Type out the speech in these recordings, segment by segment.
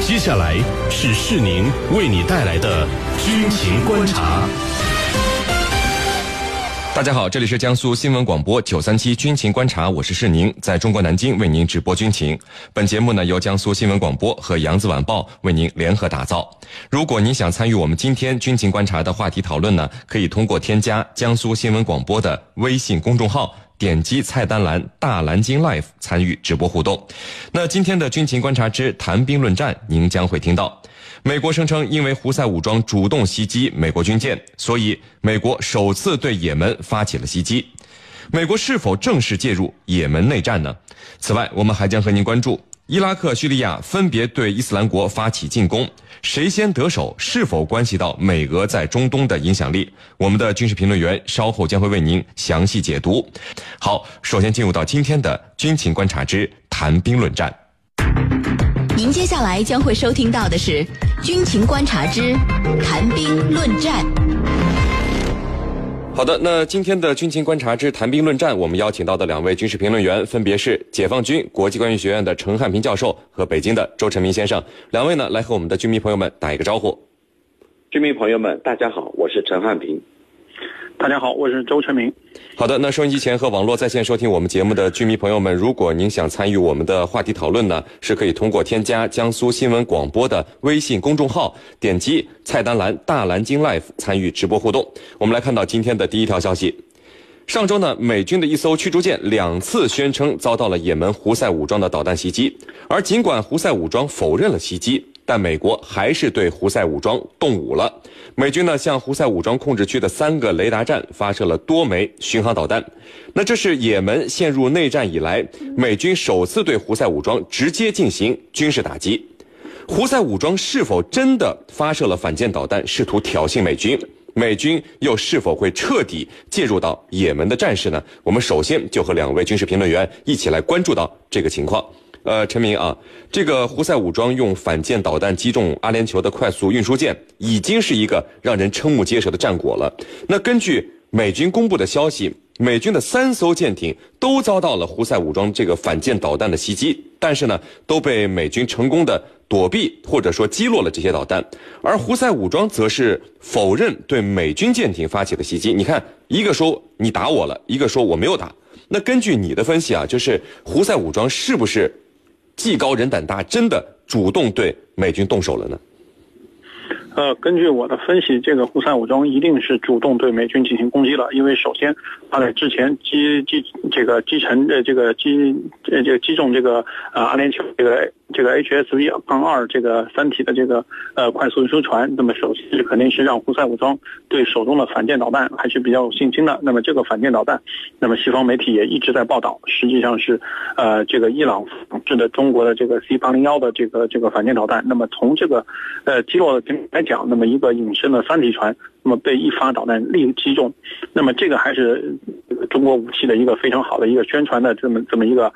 接下来是世宁为你带来的军情观察。大家好，这里是江苏新闻广播九三七军情观察，我是世宁，在中国南京为您直播军情。本节目呢由江苏新闻广播和扬子晚报为您联合打造。如果您想参与我们今天军情观察的话题讨论呢，可以通过添加江苏新闻广播的微信公众号。点击菜单栏“大蓝鲸 Life” 参与直播互动。那今天的军情观察之谈兵论战，您将会听到：美国声称因为胡塞武装主动袭击美国军舰，所以美国首次对也门发起了袭击。美国是否正式介入也门内战呢？此外，我们还将和您关注。伊拉克、叙利亚分别对伊斯兰国发起进攻，谁先得手是否关系到美俄在中东的影响力？我们的军事评论员稍后将会为您详细解读。好，首先进入到今天的军情观察之谈兵论战。您接下来将会收听到的是军情观察之谈兵论战。好的，那今天的军情观察之谈兵论战，我们邀请到的两位军事评论员分别是解放军国际关系学院的陈汉平教授和北京的周成明先生。两位呢，来和我们的军迷朋友们打一个招呼。军迷朋友们，大家好，我是陈汉平。大家好，我是周成明。好的，那收音机前和网络在线收听我们节目的居民朋友们，如果您想参与我们的话题讨论呢，是可以通过添加江苏新闻广播的微信公众号，点击菜单栏“大蓝鲸 Life” 参与直播互动。我们来看到今天的第一条消息：上周呢，美军的一艘驱逐舰两次宣称遭到了也门胡塞武装的导弹袭击，而尽管胡塞武装否认了袭击。但美国还是对胡塞武装动武了。美军呢向胡塞武装控制区的三个雷达站发射了多枚巡航导弹。那这是也门陷入内战以来，美军首次对胡塞武装直接进行军事打击。胡塞武装是否真的发射了反舰导弹，试图挑衅美军？美军又是否会彻底介入到也门的战事呢？我们首先就和两位军事评论员一起来关注到这个情况。呃，陈明啊，这个胡塞武装用反舰导弹击中阿联酋的快速运输舰，已经是一个让人瞠目结舌的战果了。那根据美军公布的消息，美军的三艘舰艇都遭到了胡塞武装这个反舰导弹的袭击，但是呢，都被美军成功的躲避或者说击落了这些导弹。而胡塞武装则是否认对美军舰艇发起的袭击。你看，一个说你打我了，一个说我没有打。那根据你的分析啊，就是胡塞武装是不是？技高人胆大，真的主动对美军动手了呢？呃，根据我的分析，这个胡塞武装一定是主动对美军进行攻击了，因为首先他在之前击击这个击沉的这个击呃这个击中这个呃阿联酋这个。这个 HSV 杠二这个三体的这个呃快速运输船，那么首先肯定是让胡塞武装对手中的反舰导弹还是比较有信心的。那么这个反舰导弹，那么西方媒体也一直在报道，实际上是呃这个伊朗制的中国的这个 C 八零幺的这个这个反舰导弹。那么从这个呃击落的讲，那么一个隐身的三体船，那么被一发导弹力击中，那么这个还是中国武器的一个非常好的一个宣传的这么这么一个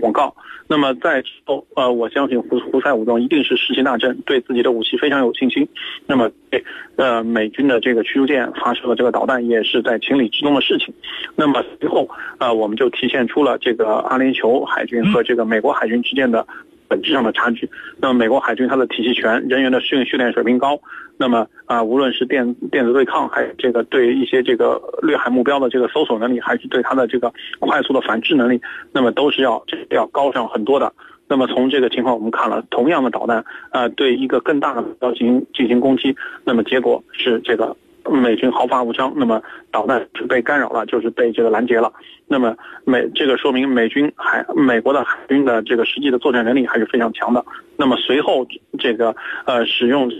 广告。那么在后，呃，我相信胡胡塞武装一定是士气大振，对自己的武器非常有信心。那么对，呃，美军的这个驱逐舰发射了这个导弹也是在情理之中的事情。那么随后，呃，我们就体现出了这个阿联酋海军和这个美国海军之间的。本质上的差距。那么，美国海军它的体系全，人员的训训练水平高。那么啊，无论是电电子对抗，还有这个对一些这个掠海目标的这个搜索能力，还是对它的这个快速的反制能力，那么都是要这要高上很多的。那么从这个情况我们看了，同样的导弹啊，对一个更大的目标进行进行攻击，那么结果是这个。美军毫发无伤，那么导弹是被干扰了，就是被这个拦截了。那么美这个说明美军海美国的海军的这个实际的作战能力还是非常强的。那么随后这个呃使用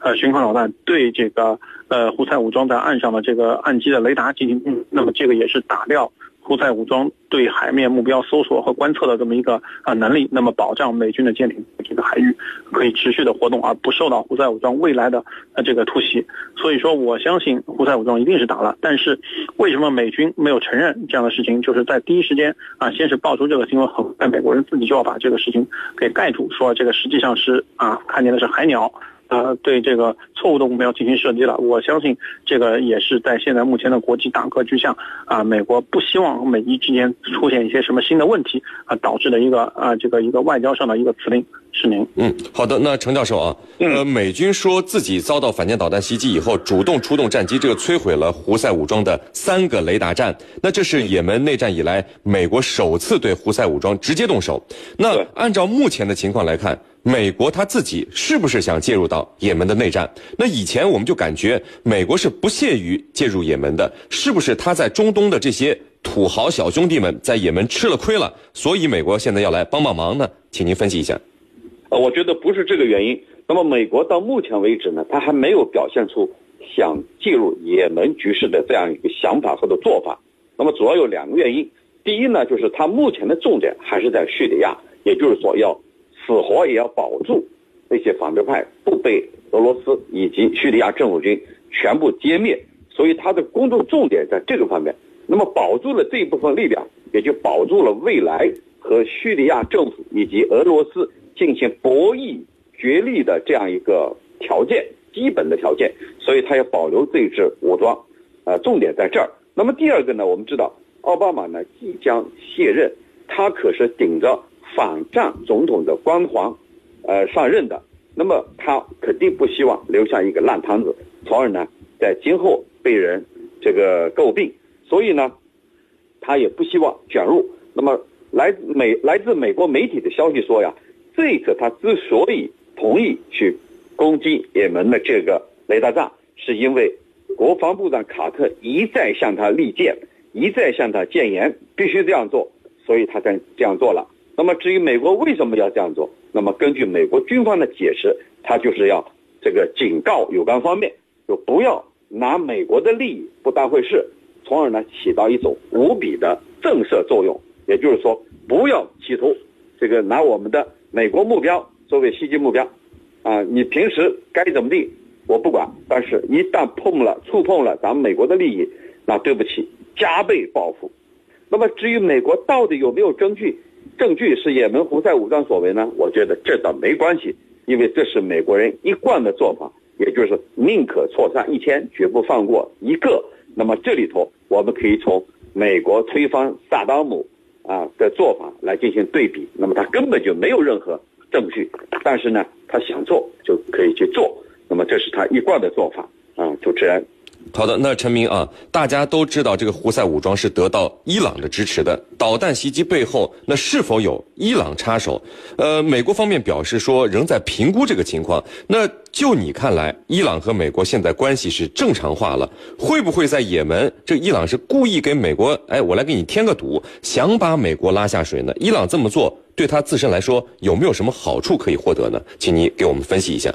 呃巡航导弹对这个呃胡塞武装在岸上的这个岸基的雷达进行，那么这个也是打掉。胡塞武装对海面目标搜索和观测的这么一个啊能力，那么保障美军的舰艇这个海域可以持续的活动，而不受到胡塞武装未来的呃这个突袭。所以说，我相信胡塞武装一定是打了。但是，为什么美军没有承认这样的事情？就是在第一时间啊，先是爆出这个新闻，很快美国人自己就要把这个事情给盖住，说这个实际上是啊看见的是海鸟。呃，对这个错误的目标进行射击了。我相信这个也是在现在目前的国际大格局下，啊，美国不希望美伊之间出现一些什么新的问题啊，导致的一个啊，这个一个外交上的一个辞令。是您。嗯，好的。那程教授啊，呃，美军说自己遭到反舰导弹袭击以后，主动出动战机，这个摧毁了胡塞武装的三个雷达站。那这是也门内战以来美国首次对胡塞武装直接动手。那按照目前的情况来看，美国他自己是不是想介入到也门的内战？那以前我们就感觉美国是不屑于介入也门的，是不是他在中东的这些土豪小兄弟们在也门吃了亏了，所以美国现在要来帮帮忙呢？请您分析一下。呃，我觉得不是这个原因。那么美国到目前为止呢，他还没有表现出想介入也门局势的这样一个想法或者做法。那么主要有两个原因。第一呢，就是他目前的重点还是在叙利亚，也就是说要。死活也要保住那些反对派不被俄罗斯以及叙利亚政府军全部歼灭，所以他的工作重点在这个方面。那么保住了这一部分力量，也就保住了未来和叙利亚政府以及俄罗斯进行博弈角力的这样一个条件，基本的条件。所以他要保留这支武装，呃，重点在这儿。那么第二个呢，我们知道奥巴马呢即将卸任，他可是顶着。反战总统的光环，呃，上任的，那么他肯定不希望留下一个烂摊子，从而呢，在今后被人这个诟病，所以呢，他也不希望卷入。那么来美来自美国媒体的消息说呀，这一次他之所以同意去攻击也门的这个雷达站，是因为国防部长卡特一再向他力荐，一再向他谏言，必须这样做，所以他才这样做了。那么至于美国为什么要这样做？那么根据美国军方的解释，他就是要这个警告有关方面，就不要拿美国的利益不当回事，从而呢起到一种无比的震慑作用。也就是说，不要企图这个拿我们的美国目标作为袭击目标，啊，你平时该怎么地我不管，但是一旦碰了触碰了咱们美国的利益，那对不起，加倍报复。那么至于美国到底有没有证据？证据是也门胡塞武装所为呢？我觉得这倒没关系，因为这是美国人一贯的做法，也就是宁可错杀一千，绝不放过一个。那么这里头，我们可以从美国推翻萨达姆啊的做法来进行对比。那么他根本就没有任何证据，但是呢，他想做就可以去做。那么这是他一贯的做法啊，主持人。好的，那陈明啊，大家都知道这个胡塞武装是得到伊朗的支持的。导弹袭击背后，那是否有伊朗插手？呃，美国方面表示说仍在评估这个情况。那就你看来，伊朗和美国现在关系是正常化了，会不会在也门，这伊朗是故意给美国，哎，我来给你添个堵，想把美国拉下水呢？伊朗这么做对他自身来说有没有什么好处可以获得呢？请你给我们分析一下。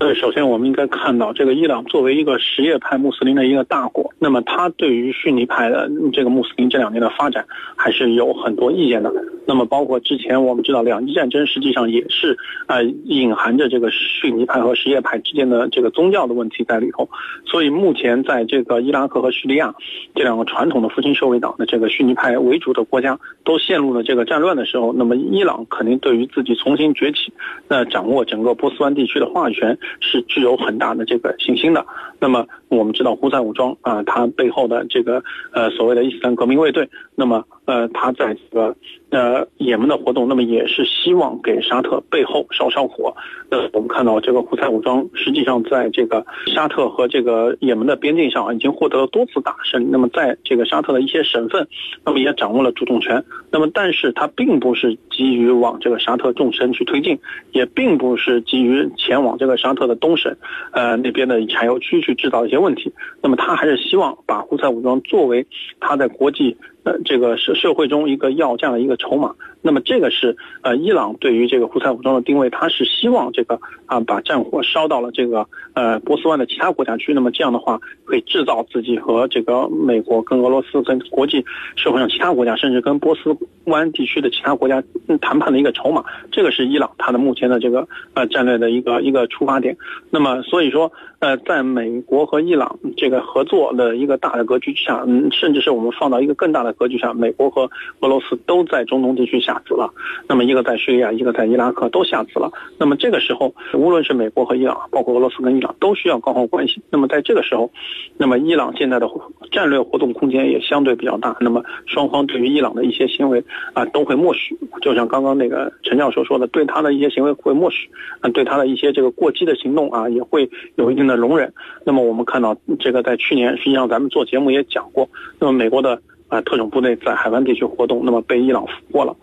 呃，首先我们应该看到，这个伊朗作为一个什叶派穆斯林的一个大国，那么他对于逊尼派的这个穆斯林这两年的发展还是有很多意见的。那么包括之前我们知道两伊战争实际上也是呃隐含着这个逊尼派和什叶派之间的这个宗教的问题在里头。所以目前在这个伊拉克和叙利亚这两个传统的复兴社会党的这个逊尼派为主的国家都陷入了这个战乱的时候，那么伊朗肯定对于自己重新崛起，那掌握整个波斯湾地区的话语权。是具有很大的这个信心的。那么我们知道胡塞武装啊，它背后的这个呃所谓的伊斯兰革命卫队，那么呃它在这个呃也门的活动，那么也是希望给沙特背后烧烧火。呃，我们看到这个胡塞武装实际上在这个沙特和这个也门的边境上已经获得了多次大胜。那么在这个沙特的一些省份，那么也掌握了主动权。那么但是它并不是急于往这个沙特纵深去推进，也并不是急于前往这个沙特的东省，呃那边的产油区。去制造一些问题，那么他还是希望把胡塞武装作为他在国际呃这个社社会中一个要这样的一个筹码。那么这个是呃伊朗对于这个胡塞武装的定位，他是希望这个啊把战火烧到了这个呃波斯湾的其他国家去。那么这样的话，可以制造自己和这个美国、跟俄罗斯、跟国际社会上其他国家，甚至跟波斯湾地区的其他国家谈判的一个筹码。这个是伊朗它的目前的这个呃战略的一个一个出发点。那么所以说呃在美国和伊朗这个合作的一个大的格局之下，嗯，甚至是我们放到一个更大的。格局下，美国和俄罗斯都在中东地区下子了。那么一个在叙利亚，一个在伊拉克都下子了。那么这个时候，无论是美国和伊朗，包括俄罗斯跟伊朗，都需要搞好关系。那么在这个时候，那么伊朗现在的战略活动空间也相对比较大。那么双方对于伊朗的一些行为啊，都会默许。就像刚刚那个陈教授说的，对他的一些行为会默许，啊，对他的一些这个过激的行动啊，也会有一定的容忍。那么我们看到这个在去年，实际上咱们做节目也讲过，那么美国的啊特种部队在海湾地区活动，那么被伊朗俘获了，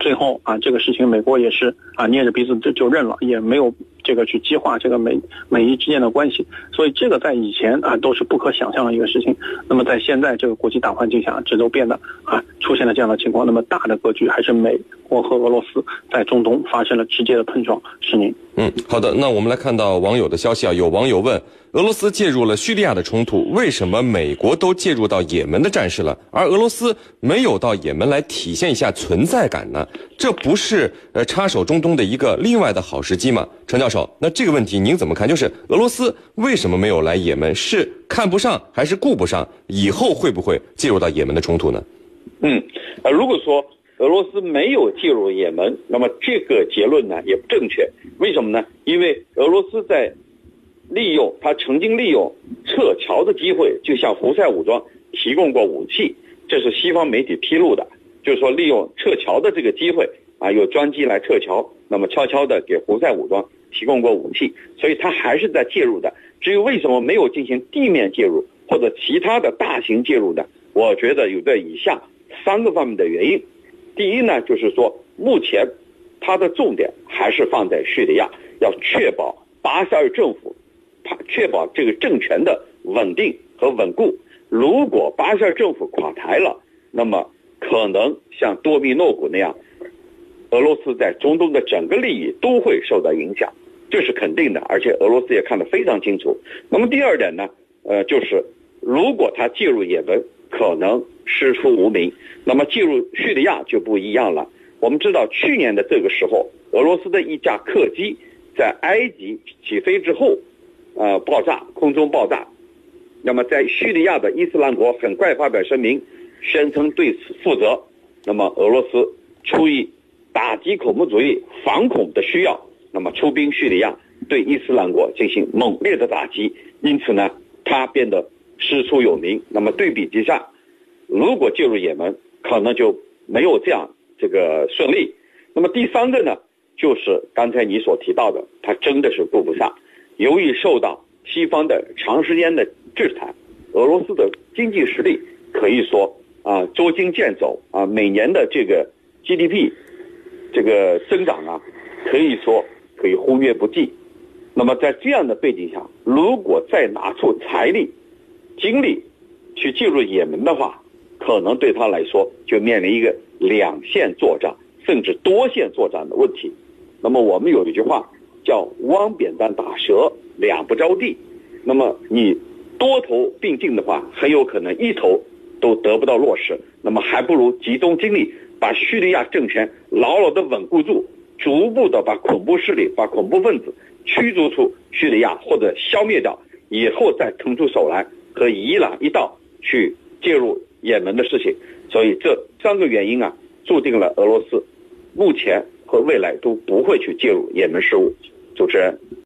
最后啊这个事情美国也是啊捏着鼻子就就认了，也没有这个去激化这个美美伊之间的关系，所以这个在以前啊都是不可想象的一个事情。那么在现在这个国际大环境下，这都变得啊出现了这样的情况。那么大的格局还是美国和俄罗斯在中东发生了直接的碰撞。是您。嗯，好的。那我们来看到网友的消息啊，有网友问：俄罗斯介入了叙利亚的冲突，为什么美国都介入到也门的战事了，而俄罗斯没有到也门来体现一下存在感呢？这不是呃插手中东的一个另外的好时机吗？陈教授，那这个问题您怎么看？就是俄罗斯为什么没有来也门？是看不上还是顾不上？以后会不会介入到也门的冲突呢？嗯，呃，如果说俄罗斯没有介入也门，那么这个结论呢也不正确。为什么呢？因为俄罗斯在利用他曾经利用撤侨的机会，就向胡塞武装提供过武器，这是西方媒体披露的。就是说，利用撤侨的这个机会啊，有专机来撤侨，那么悄悄的给胡塞武装提供过武器，所以他还是在介入的。至于为什么没有进行地面介入或者其他的大型介入呢，我觉得有这以下三个方面的原因。第一呢，就是说目前它的重点还是放在叙利亚，要确保巴沙尔政府，确保这个政权的稳定和稳固。如果巴沙尔政府垮台了，那么可能像多米诺骨那样，俄罗斯在中东的整个利益都会受到影响，这是肯定的。而且俄罗斯也看得非常清楚。那么第二点呢，呃，就是如果他介入也门，可能师出无名。那么介入叙利亚就不一样了。我们知道去年的这个时候，俄罗斯的一架客机在埃及起飞之后，呃，爆炸，空中爆炸。那么在叙利亚的伊斯兰国很快发表声明，宣称对此负责。那么俄罗斯出于打击恐怖主义、反恐的需要，那么出兵叙利亚，对伊斯兰国进行猛烈的打击。因此呢，他变得师出有名。那么对比之下，如果介入也门，可能就没有这样这个顺利。那么第三个呢，就是刚才你所提到的，他真的是顾不上。由于受到西方的长时间的制裁，俄罗斯的经济实力可以说啊捉襟见肘啊，每年的这个 GDP 这个增长啊，可以说可以忽略不计。那么在这样的背景下，如果再拿出财力、精力去介入也门的话，可能对他来说就面临一个两线作战甚至多线作战的问题。那么我们有一句话叫“汪扁担打蛇，两不着地”。那么你多头并进的话，很有可能一头都得不到落实。那么还不如集中精力把叙利亚政权牢牢的稳固住，逐步的把恐怖势力、把恐怖分子驱逐出叙利亚或者消灭掉，以后再腾出手来和伊朗一道去介入。也门的事情，所以这三个原因啊，注定了俄罗斯目前和未来都不会去介入也门事务。主持人。